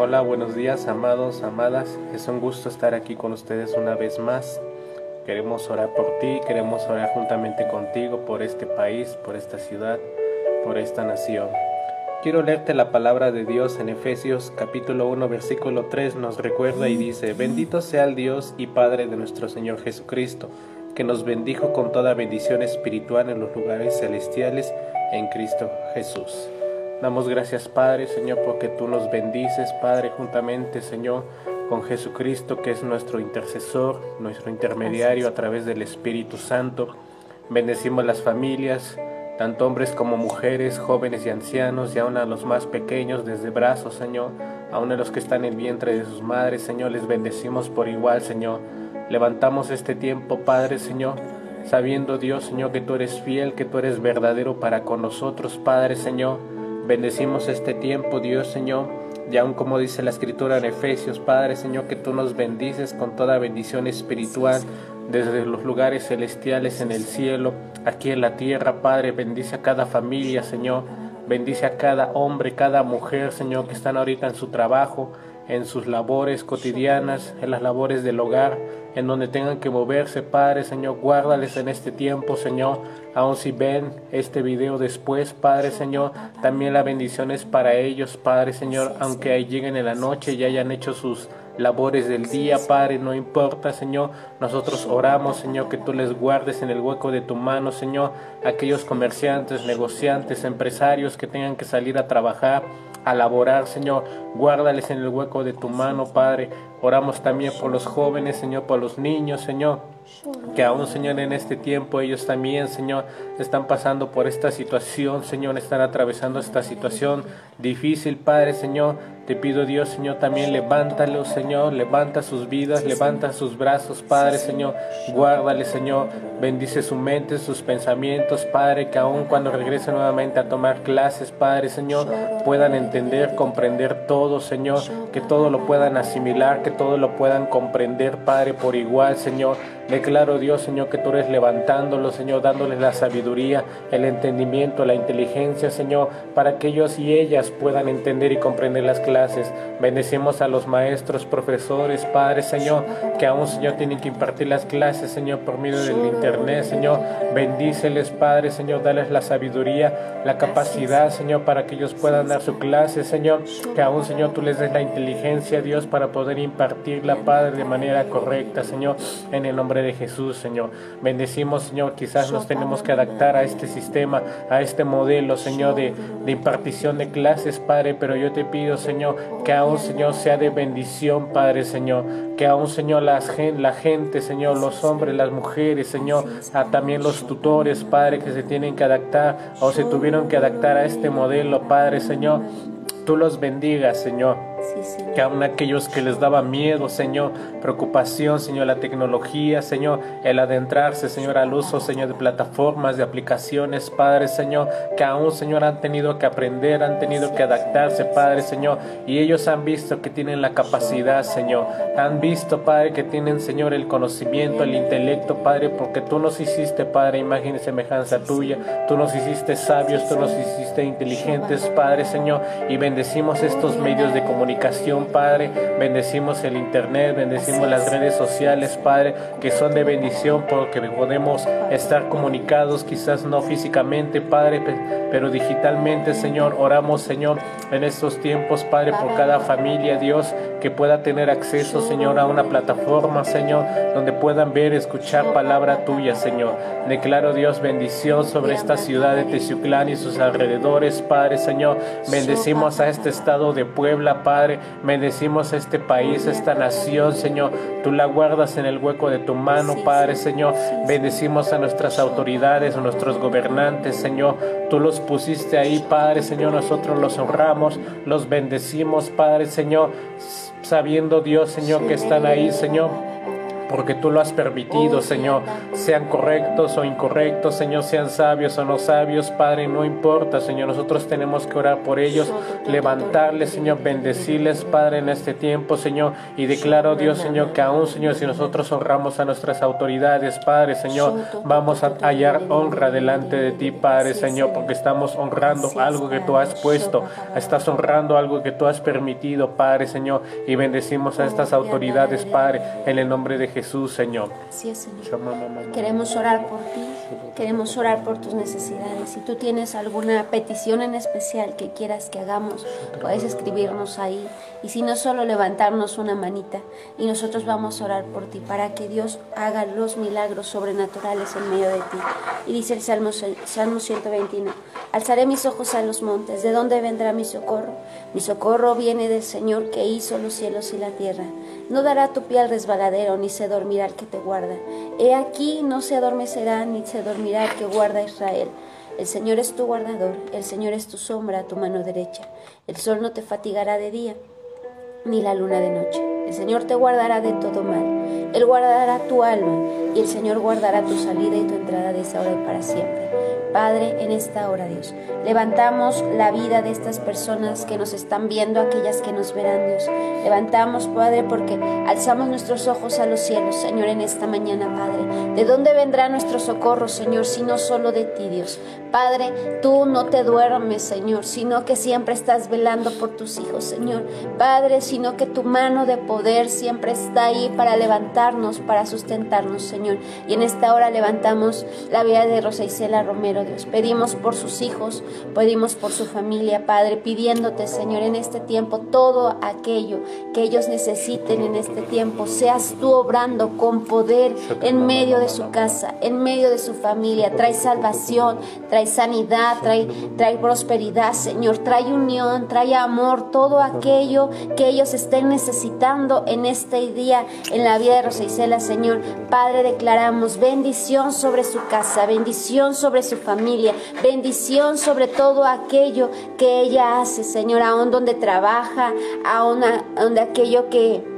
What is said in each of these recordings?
Hola, buenos días, amados, amadas. Es un gusto estar aquí con ustedes una vez más. Queremos orar por ti, queremos orar juntamente contigo por este país, por esta ciudad, por esta nación. Quiero leerte la palabra de Dios en Efesios capítulo 1 versículo 3 nos recuerda y dice, bendito sea el Dios y Padre de nuestro Señor Jesucristo, que nos bendijo con toda bendición espiritual en los lugares celestiales en Cristo Jesús. Damos gracias, Padre, Señor, porque tú nos bendices, Padre, juntamente, Señor, con Jesucristo, que es nuestro intercesor, nuestro intermediario a través del Espíritu Santo. Bendecimos las familias, tanto hombres como mujeres, jóvenes y ancianos, y aún a los más pequeños, desde brazos, Señor, aún a los que están en el vientre de sus madres, Señor, les bendecimos por igual, Señor. Levantamos este tiempo, Padre, Señor, sabiendo, Dios, Señor, que tú eres fiel, que tú eres verdadero para con nosotros, Padre, Señor Bendecimos este tiempo, Dios Señor, y aún como dice la escritura en Efesios, Padre Señor, que tú nos bendices con toda bendición espiritual desde los lugares celestiales en el cielo, aquí en la tierra, Padre, bendice a cada familia, Señor, bendice a cada hombre, cada mujer, Señor, que están ahorita en su trabajo, en sus labores cotidianas, en las labores del hogar, en donde tengan que moverse, Padre, Señor, guárdales en este tiempo, Señor, aun si ven este video después, Padre, Señor, también la bendición es para ellos, Padre, Señor, aunque ahí lleguen en la noche y hayan hecho sus labores del día, Padre, no importa, Señor, nosotros oramos, Señor, que tú les guardes en el hueco de tu mano, Señor, aquellos comerciantes, negociantes, empresarios que tengan que salir a trabajar, a laborar, Señor. Guárdales en el hueco de tu mano, Padre. Oramos también por los jóvenes, Señor, por los niños, Señor. Que aún, Señor, en este tiempo ellos también, Señor, están pasando por esta situación, Señor, están atravesando esta situación difícil, Padre, Señor. Te pido, Dios, Señor, también levántalo, Señor, levanta sus vidas, levanta sus brazos, Padre, Señor. Guárdale, Señor. Bendice su mente, sus pensamientos, Padre, que aún cuando regrese nuevamente a tomar clases, Padre, Señor, puedan entender, comprender todo, Señor, que todo lo puedan asimilar, que todo lo puedan comprender, Padre, por igual, Señor. Declaro, Dios, Señor, que tú eres levantándolo, Señor, dándoles la sabiduría, el entendimiento, la inteligencia, Señor, para que ellos y ellas puedan entender y comprender las clases. Bendecimos a los maestros, profesores, padres, Señor, que aún, Señor, tienen que impartir las clases, Señor, por medio del Internet, Señor. Bendíceles, Padre, Señor, dales la sabiduría, la capacidad, Señor, para que ellos puedan dar su clase, Señor. Que aún, Señor, tú les des la inteligencia, Dios, para poder impartirla, Padre, de manera correcta, Señor, en el nombre de Jesús, Señor. Bendecimos, Señor, quizás nos tenemos que adaptar a este sistema, a este modelo, Señor, de impartición de clases, Padre, pero yo te pido, Señor, que aún, Señor, sea de bendición, Padre, Señor, que aún, Señor, las, la gente, Señor, los hombres, las mujeres, Señor, a también los tutores, Padre, que se tienen que adaptar o se tuvieron que adaptar a este modelo, Padre, Señor, tú los bendigas, Señor que aún aquellos que les daba miedo, Señor, preocupación, Señor, la tecnología, Señor, el adentrarse, Señor, al uso, Señor, de plataformas, de aplicaciones, Padre, Señor, que aún, Señor, han tenido que aprender, han tenido que adaptarse, Padre, Señor, y ellos han visto que tienen la capacidad, Señor, han visto, Padre, que tienen, Señor, el conocimiento, el intelecto, Padre, porque tú nos hiciste, Padre, imagen y semejanza tuya, tú nos hiciste sabios, tú nos hiciste inteligentes, Padre, Señor, y bendecimos estos medios de comunicación Padre. Bendecimos el Internet, bendecimos las redes sociales, Padre, que son de bendición porque podemos estar comunicados, quizás no físicamente, Padre, pero digitalmente, Señor. Oramos, Señor, en estos tiempos, Padre, por cada familia, Dios, que pueda tener acceso, Señor, a una plataforma, Señor, donde puedan ver, escuchar palabra tuya, Señor. Declaro, Dios, bendición sobre esta ciudad de Teciuclán y sus alrededores, Padre, Señor. Bendecimos a este estado de Puebla, Padre. Bendecimos a este país, esta nación, Señor. Tú la guardas en el hueco de tu mano, Padre, Señor. Bendecimos a nuestras autoridades, a nuestros gobernantes, Señor. Tú los pusiste ahí, Padre, Señor. Nosotros los honramos, los bendecimos, Padre, Señor sabiendo Dios, Señor, que están ahí, Señor porque tú lo has permitido, Señor. Sean correctos o incorrectos, Señor, sean sabios o no sabios, Padre, no importa, Señor. Nosotros tenemos que orar por ellos, levantarles, Señor, bendecirles, Padre, en este tiempo, Señor. Y declaro, Dios, Señor, que aún, Señor, si nosotros honramos a nuestras autoridades, Padre, Señor, vamos a hallar honra delante de ti, Padre, Señor, porque estamos honrando algo que tú has puesto, estás honrando algo que tú has permitido, Padre, Señor, y bendecimos a estas autoridades, Padre, en el nombre de Jesús, Señor. Así es, Señor. Queremos orar por ti, queremos orar por tus necesidades. Si tú tienes alguna petición en especial que quieras que hagamos, puedes escribirnos ahí. Y si no, solo levantarnos una manita y nosotros vamos a orar por ti para que Dios haga los milagros sobrenaturales en medio de ti. Y dice el Salmo, Salmo 121, alzaré mis ojos a los montes, ¿de dónde vendrá mi socorro? Mi socorro viene del Señor que hizo los cielos y la tierra. No dará tu pie al resbaladero, ni se dormirá el que te guarda. He aquí no se adormecerá, ni se dormirá el que guarda a Israel. El Señor es tu guardador, el Señor es tu sombra tu mano derecha. El sol no te fatigará de día, ni la luna de noche. El Señor te guardará de todo mal. Él guardará tu alma, y el Señor guardará tu salida y tu entrada de esa hora y para siempre. Padre, en esta hora, Dios, levantamos la vida de estas personas que nos están viendo, aquellas que nos verán, Dios. Levantamos, Padre, porque alzamos nuestros ojos a los cielos, Señor, en esta mañana, Padre. ¿De dónde vendrá nuestro socorro, Señor, si no solo de ti, Dios? Padre, tú no te duermes, Señor, sino que siempre estás velando por tus hijos, Señor. Padre, sino que tu mano de poder siempre está ahí para levantarnos, para sustentarnos, Señor. Y en esta hora levantamos la vida de Rosa Isela Romero. Dios. Pedimos por sus hijos, pedimos por su familia, Padre, pidiéndote, Señor, en este tiempo todo aquello que ellos necesiten en este tiempo. Seas tú obrando con poder en medio de su casa, en medio de su familia. Trae salvación, trae sanidad, trae, trae prosperidad, Señor. Trae unión, trae amor, todo aquello que ellos estén necesitando en este día, en la vida de Rosa Isela, Señor. Padre, declaramos bendición sobre su casa, bendición sobre su familia familia, bendición sobre todo aquello que ella hace, Señor, aún donde trabaja, aún donde aquello que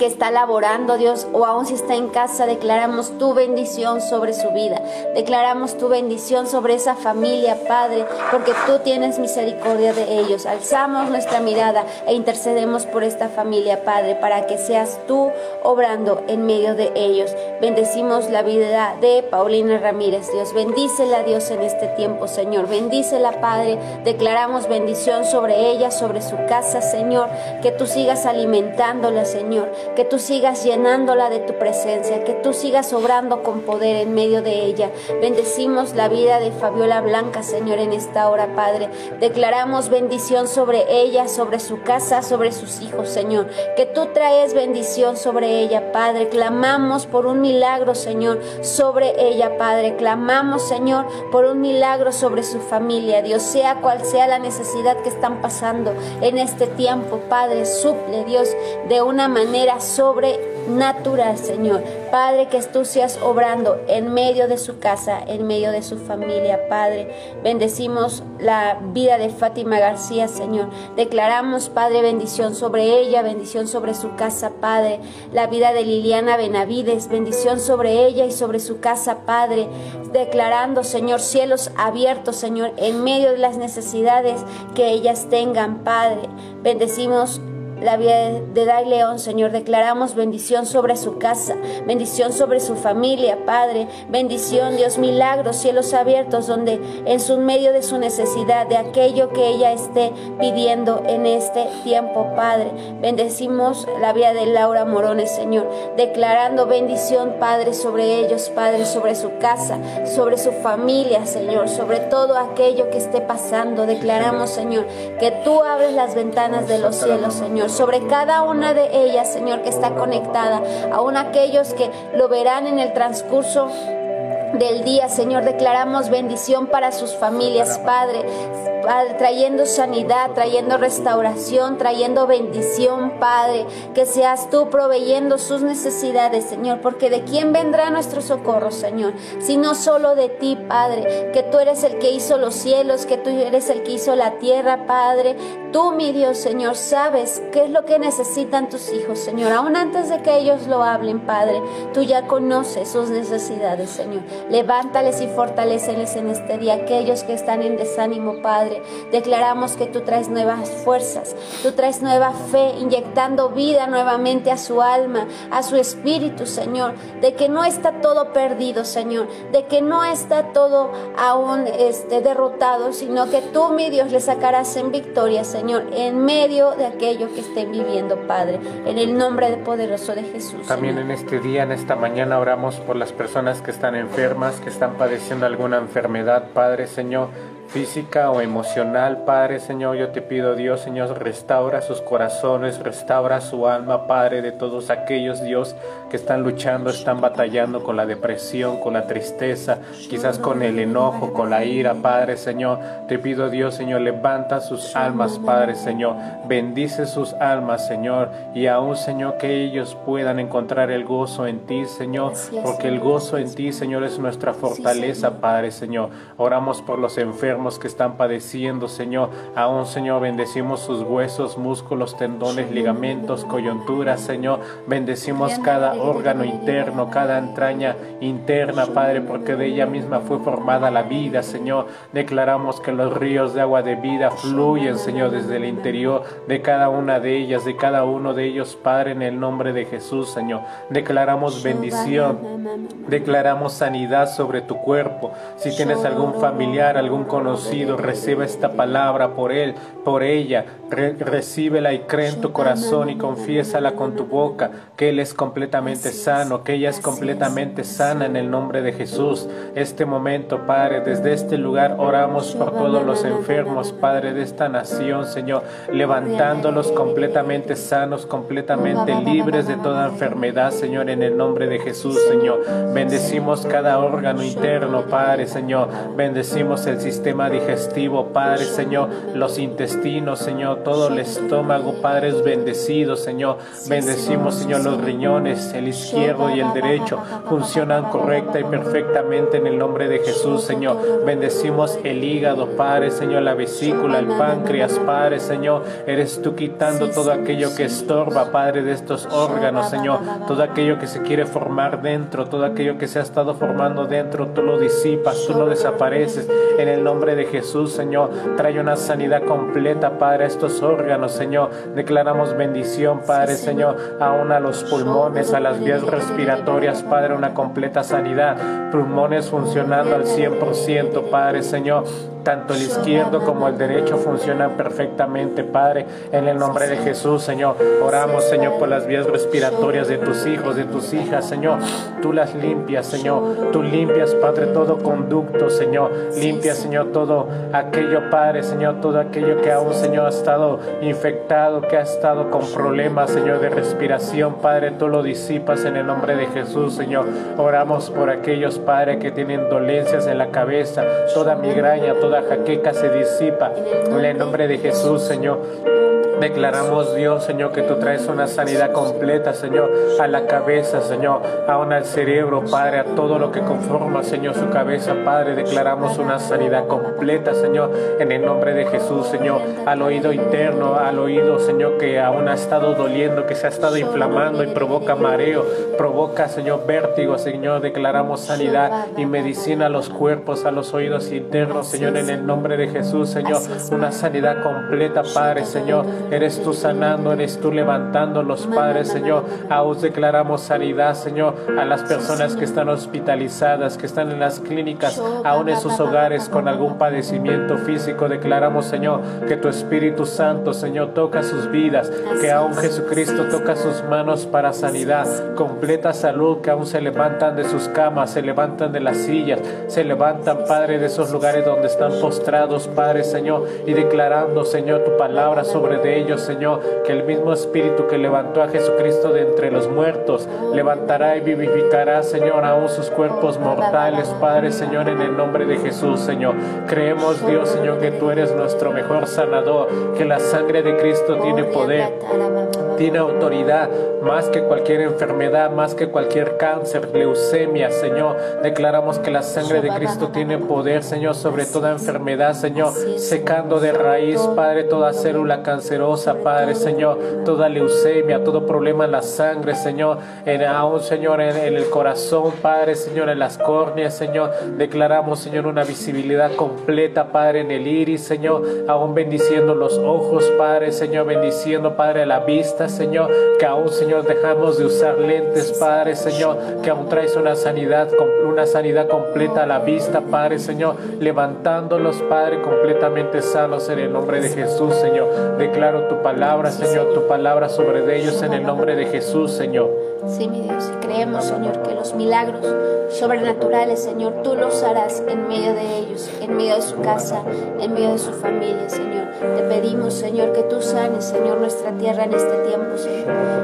que está laborando, Dios, o aún si está en casa, declaramos tu bendición sobre su vida. Declaramos tu bendición sobre esa familia, Padre, porque tú tienes misericordia de ellos. Alzamos nuestra mirada e intercedemos por esta familia, Padre, para que seas tú obrando en medio de ellos. Bendecimos la vida de Paulina Ramírez, Dios. Bendícela, Dios, en este tiempo, Señor. Bendícela, Padre. Declaramos bendición sobre ella, sobre su casa, Señor. Que tú sigas alimentándola, Señor que tú sigas llenándola de tu presencia, que tú sigas obrando con poder en medio de ella. Bendecimos la vida de Fabiola Blanca, Señor, en esta hora, Padre. Declaramos bendición sobre ella, sobre su casa, sobre sus hijos, Señor. Que tú traes bendición sobre ella, Padre. Clamamos por un milagro, Señor, sobre ella, Padre. Clamamos, Señor, por un milagro sobre su familia, Dios, sea cual sea la necesidad que están pasando en este tiempo, Padre. Suple, Dios, de una manera sobrenatural, Señor. Padre, que tú seas obrando en medio de su casa, en medio de su familia, Padre. Bendecimos la vida de Fátima García, Señor. Declaramos, Padre, bendición sobre ella, bendición sobre su casa, Padre. La vida de Liliana Benavides, bendición sobre ella y sobre su casa, Padre. Declarando, Señor, cielos abiertos, Señor, en medio de las necesidades que ellas tengan, Padre. Bendecimos la vida de Dai León, Señor. Declaramos bendición sobre su casa, bendición sobre su familia, Padre. Bendición, Dios, milagros, cielos abiertos, donde en su medio de su necesidad, de aquello que ella esté pidiendo en este tiempo, Padre. Bendecimos la vida de Laura Morones, Señor. Declarando bendición, Padre, sobre ellos, Padre, sobre su casa, sobre su familia, Señor, sobre todo aquello que esté pasando. Declaramos, Señor, que tú abres las ventanas de los cielos, Señor sobre cada una de ellas, Señor, que está conectada, aún aquellos que lo verán en el transcurso del día, Señor, declaramos bendición para sus familias, Trayendo sanidad, trayendo restauración, trayendo bendición, Padre. Que seas tú proveyendo sus necesidades, Señor, porque de quién vendrá nuestro socorro, Señor, sino solo de ti, Padre, que tú eres el que hizo los cielos, que tú eres el que hizo la tierra, Padre. Tú, mi Dios, Señor, sabes qué es lo que necesitan tus hijos, Señor. Aún antes de que ellos lo hablen, Padre, tú ya conoces sus necesidades, Señor. Levántales y fortaleceles en este día. Aquellos que están en desánimo, Padre, declaramos que tú traes nuevas fuerzas, tú traes nueva fe, inyectando vida nuevamente a su alma, a su espíritu, Señor. De que no está todo perdido, Señor. De que no está todo aún este, derrotado, sino que tú, mi Dios, le sacarás en victoria, Señor en medio de aquello que estén viviendo, Padre, en el nombre de poderoso de Jesús. También en este día, en esta mañana, oramos por las personas que están enfermas, que están padeciendo alguna enfermedad, Padre, Señor física o emocional, Padre Señor, yo te pido Dios, Señor, restaura sus corazones, restaura su alma, Padre, de todos aquellos, Dios, que están luchando, están batallando con la depresión, con la tristeza, quizás con el enojo, con la ira, Padre Señor, te pido Dios, Señor, levanta sus almas, Padre Señor, bendice sus almas, Señor, y aún, Señor, que ellos puedan encontrar el gozo en ti, Señor, porque el gozo en ti, Señor, es nuestra fortaleza, Padre Señor. Oramos por los enfermos, que están padeciendo, Señor. Aún, Señor, bendecimos sus huesos, músculos, tendones, ligamentos, coyunturas, Señor. Bendecimos cada órgano interno, cada entraña interna, Padre, porque de ella misma fue formada la vida, Señor. Declaramos que los ríos de agua de vida fluyen, Señor, desde el interior de cada una de ellas, de cada uno de ellos, Padre, en el nombre de Jesús, Señor. Declaramos bendición, declaramos sanidad sobre tu cuerpo. Si tienes algún familiar, algún conocido, recibe esta palabra por él, por ella, recíbela y cree en tu corazón y confiésala con tu boca, que él es completamente sano, que ella es completamente sana en el nombre de Jesús. Este momento, Padre, desde este lugar oramos por todos los enfermos, Padre, de esta nación, Señor, levantándolos completamente sanos, completamente libres de toda enfermedad, Señor, en el nombre de Jesús, Señor. Bendecimos cada órgano interno, Padre, Señor. Bendecimos el sistema digestivo, Padre Señor, los intestinos, Señor, todo el estómago, Padre, es bendecido, Señor. Bendecimos, Señor, los riñones, el izquierdo y el derecho funcionan correcta y perfectamente en el nombre de Jesús, Señor. Bendecimos el hígado, Padre, Señor, la vesícula, el páncreas, Padre, Señor. Eres tú quitando todo aquello que estorba, Padre, de estos órganos, Señor. Todo aquello que se quiere formar dentro, todo aquello que se ha estado formando dentro, tú lo disipas, tú lo desapareces en el nombre de Jesús, Señor. Trae una sanidad completa, Padre, a estos órganos, Señor. Declaramos bendición, Padre, Señor, aún a los pulmones, a las vías respiratorias, Padre, una completa sanidad. Pulmones funcionando al 100%, Padre, Señor. Tanto el izquierdo como el derecho funcionan perfectamente, Padre, en el nombre de Jesús, Señor. Oramos, Señor, por las vías respiratorias de tus hijos, de tus hijas, Señor. Tú las limpias, Señor. Tú limpias, Padre, todo conducto, Señor. Limpia, Señor, todo aquello, Padre, Señor, todo aquello que aún, Señor, ha estado infectado, que ha estado con problemas, Señor, de respiración, Padre, tú lo disipas en el nombre de Jesús, Señor. Oramos por aquellos, Padre, que tienen dolencias en la cabeza, toda migraña, toda jaqueca se disipa en el nombre de Jesús, Señor. Declaramos, Dios, Señor, que tú traes una sanidad completa, Señor, a la cabeza, Señor, aún al cerebro, Padre, a todo lo que conforma, Señor, su cabeza, Padre. Declaramos una sanidad completa, Señor, en el nombre de Jesús, Señor, al oído interno, al oído, Señor, que aún ha estado doliendo, que se ha estado inflamando y provoca mareo, provoca, Señor, vértigo, Señor. Declaramos sanidad y medicina a los cuerpos, a los oídos internos, Señor, en el nombre de Jesús, Señor. Una sanidad completa, Padre, Señor Eres tú sanando, eres tú levantando los padres, Señor. Aún declaramos sanidad, Señor, a las personas que están hospitalizadas, que están en las clínicas, aún en sus hogares con algún padecimiento físico. Declaramos, Señor, que tu Espíritu Santo, Señor, toca sus vidas, que aún Jesucristo toca sus manos para sanidad, completa salud, que aún se levantan de sus camas, se levantan de las sillas, se levantan, Padre, de esos lugares donde están postrados, Padre, Señor, y declarando, Señor, tu palabra sobre ellos Señor, que el mismo Espíritu que levantó a Jesucristo de entre los muertos, levantará y vivificará, Señor, aún sus cuerpos mortales, Padre, Señor, en el nombre de Jesús, Señor. Creemos, Dios, Señor, que tú eres nuestro mejor sanador, que la sangre de Cristo tiene poder tiene autoridad más que cualquier enfermedad, más que cualquier cáncer, leucemia, Señor. Declaramos que la sangre de Cristo tiene poder, Señor, sobre toda enfermedad, Señor, secando de raíz, Padre, toda célula cancerosa, Padre, Señor, toda leucemia, todo problema en la sangre, Señor, en aún, Señor, en, el corazón, Padre, Señor, en las córneas, Señor. Declaramos, Señor, una visibilidad completa, Padre, en el iris, Señor, aún bendiciendo los ojos, Padre, Señor, bendiciendo, Padre, la vista, Señor, que aún, Señor, dejamos de usar lentes, Padre, Señor, que aún traes una sanidad, una sanidad completa a la vista, Padre, Señor, levantándolos, Padre, completamente sanos en el nombre de Jesús, Señor. Declaro tu palabra, Señor, tu palabra sobre ellos en el nombre de Jesús, Señor. Sí, mi Dios, y creemos, Señor, que los milagros sobrenaturales, Señor, tú los harás en medio de ellos, en medio de su casa, en medio de su familia, Señor. Te pedimos, Señor, que tú sanes, Señor, nuestra tierra en este tiempo,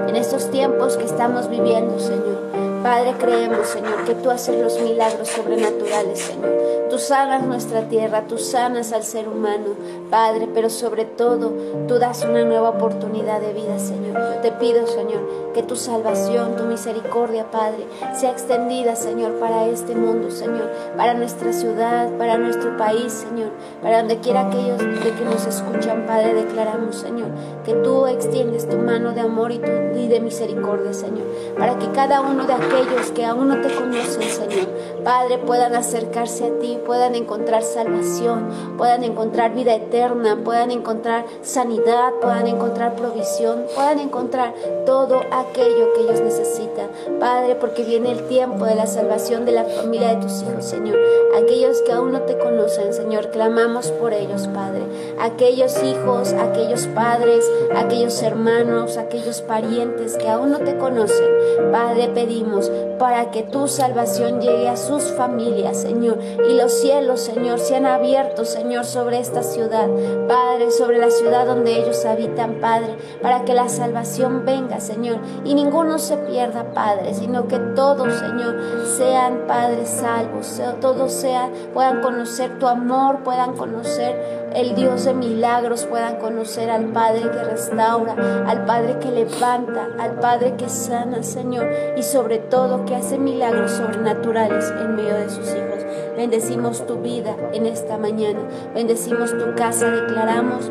En estos tiempos que estamos viviendo, Señor. Padre, creemos, Señor, que tú haces los milagros sobrenaturales, Señor. Tú sanas nuestra tierra, tú sanas al ser humano, Padre, pero sobre todo tú das una nueva oportunidad de vida, Señor. Yo te pido, Señor, que tu salvación, tu misericordia, Padre, sea extendida, Señor, para este mundo, Señor, para nuestra ciudad, para nuestro país, Señor, para donde quiera aquellos de que nos escuchan, Padre, declaramos, Señor, que tú extiendes tu mano de amor y, y de misericordia, Señor, para que cada uno de aquellos que aún no te conocen, Señor, Padre, puedan acercarse a ti, puedan encontrar salvación, puedan encontrar vida eterna, puedan encontrar sanidad, puedan encontrar provisión, puedan encontrar todo aquello que ellos necesitan. Padre, porque viene el tiempo de la salvación de la familia de tus hijos, Señor. Aquellos que aún no te conocen, Señor, clamamos por ellos, Padre. Aquellos hijos, aquellos padres, aquellos hermanos, aquellos parientes que aún no te conocen, Padre, pedimos para que tu salvación llegue a sus familias, Señor, y los cielos, Señor, sean abiertos, Señor, sobre esta ciudad, Padre, sobre la ciudad donde ellos habitan, Padre, para que la salvación venga, Señor, y ninguno se pierda, Padre, sino que todos, Señor, sean, Padre, salvos, todos sean, puedan conocer tu amor, puedan conocer el Dios de milagros, puedan conocer al Padre que restaura, al Padre que levanta, al Padre que sana, Señor, y sobre todo que hace milagros sobrenaturales en medio de sus hijos. Bendecimos tu vida en esta mañana, bendecimos tu casa, declaramos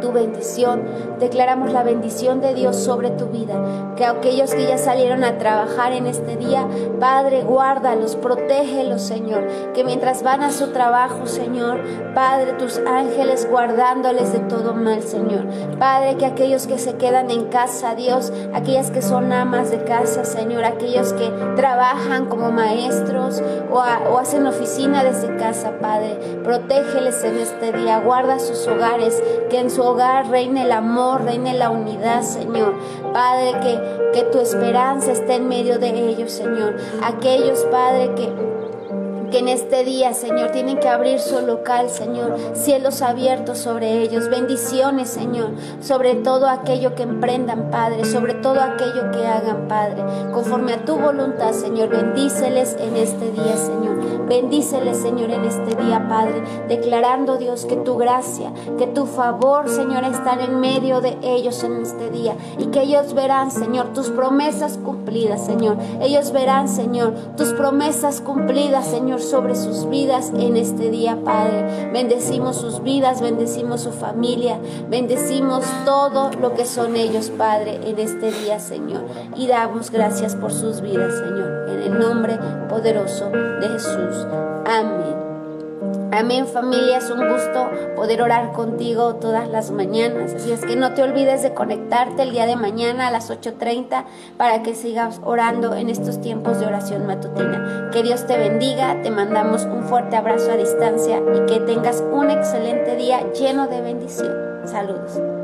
tu bendición. Declaramos la bendición de Dios sobre tu vida. Que aquellos que ya salieron a trabajar en este día, Padre, guárdalos, protégelos, Señor. Que mientras van a su trabajo, Señor, Padre, tus ángeles guardándoles de todo mal, Señor. Padre, que aquellos que se quedan en casa, Dios, aquellas que son amas de casa, Señor, aquellos que trabajan como maestros o, o hacen oficina desde casa, Padre, protégeles en este día. Guarda sus hogares, que en su hogar reine el amor, reine la unidad, Señor. Padre, que, que tu esperanza esté en medio de ellos, Señor. Aquellos, Padre, que que en este día, Señor, tienen que abrir su local, Señor, cielos abiertos sobre ellos, bendiciones, Señor, sobre todo aquello que emprendan, Padre, sobre todo aquello que hagan, Padre, conforme a tu voluntad, Señor, bendíceles en este día, Señor, bendíceles, Señor, en este día, Padre, declarando, Dios, que tu gracia, que tu favor, Señor, están en medio de ellos en este día. Y que ellos verán, Señor, tus promesas cumplidas, Señor, ellos verán, Señor, tus promesas cumplidas, Señor, sobre sus vidas en este día, Padre. Bendecimos sus vidas, bendecimos su familia, bendecimos todo lo que son ellos, Padre, en este día, Señor. Y damos gracias por sus vidas, Señor, en el nombre poderoso de Jesús. Amén. Familia, es un gusto poder orar contigo todas las mañanas. Así es que no te olvides de conectarte el día de mañana a las 8.30 para que sigas orando en estos tiempos de oración matutina. Que Dios te bendiga, te mandamos un fuerte abrazo a distancia y que tengas un excelente día lleno de bendición. Saludos.